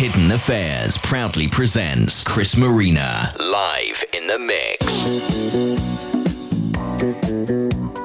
Hidden Affairs proudly presents Chris Marina live in the mix.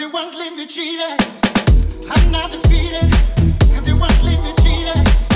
the ones leave me cheated. I'm not defeated. I'm the ones leave me cheated.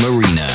Marina.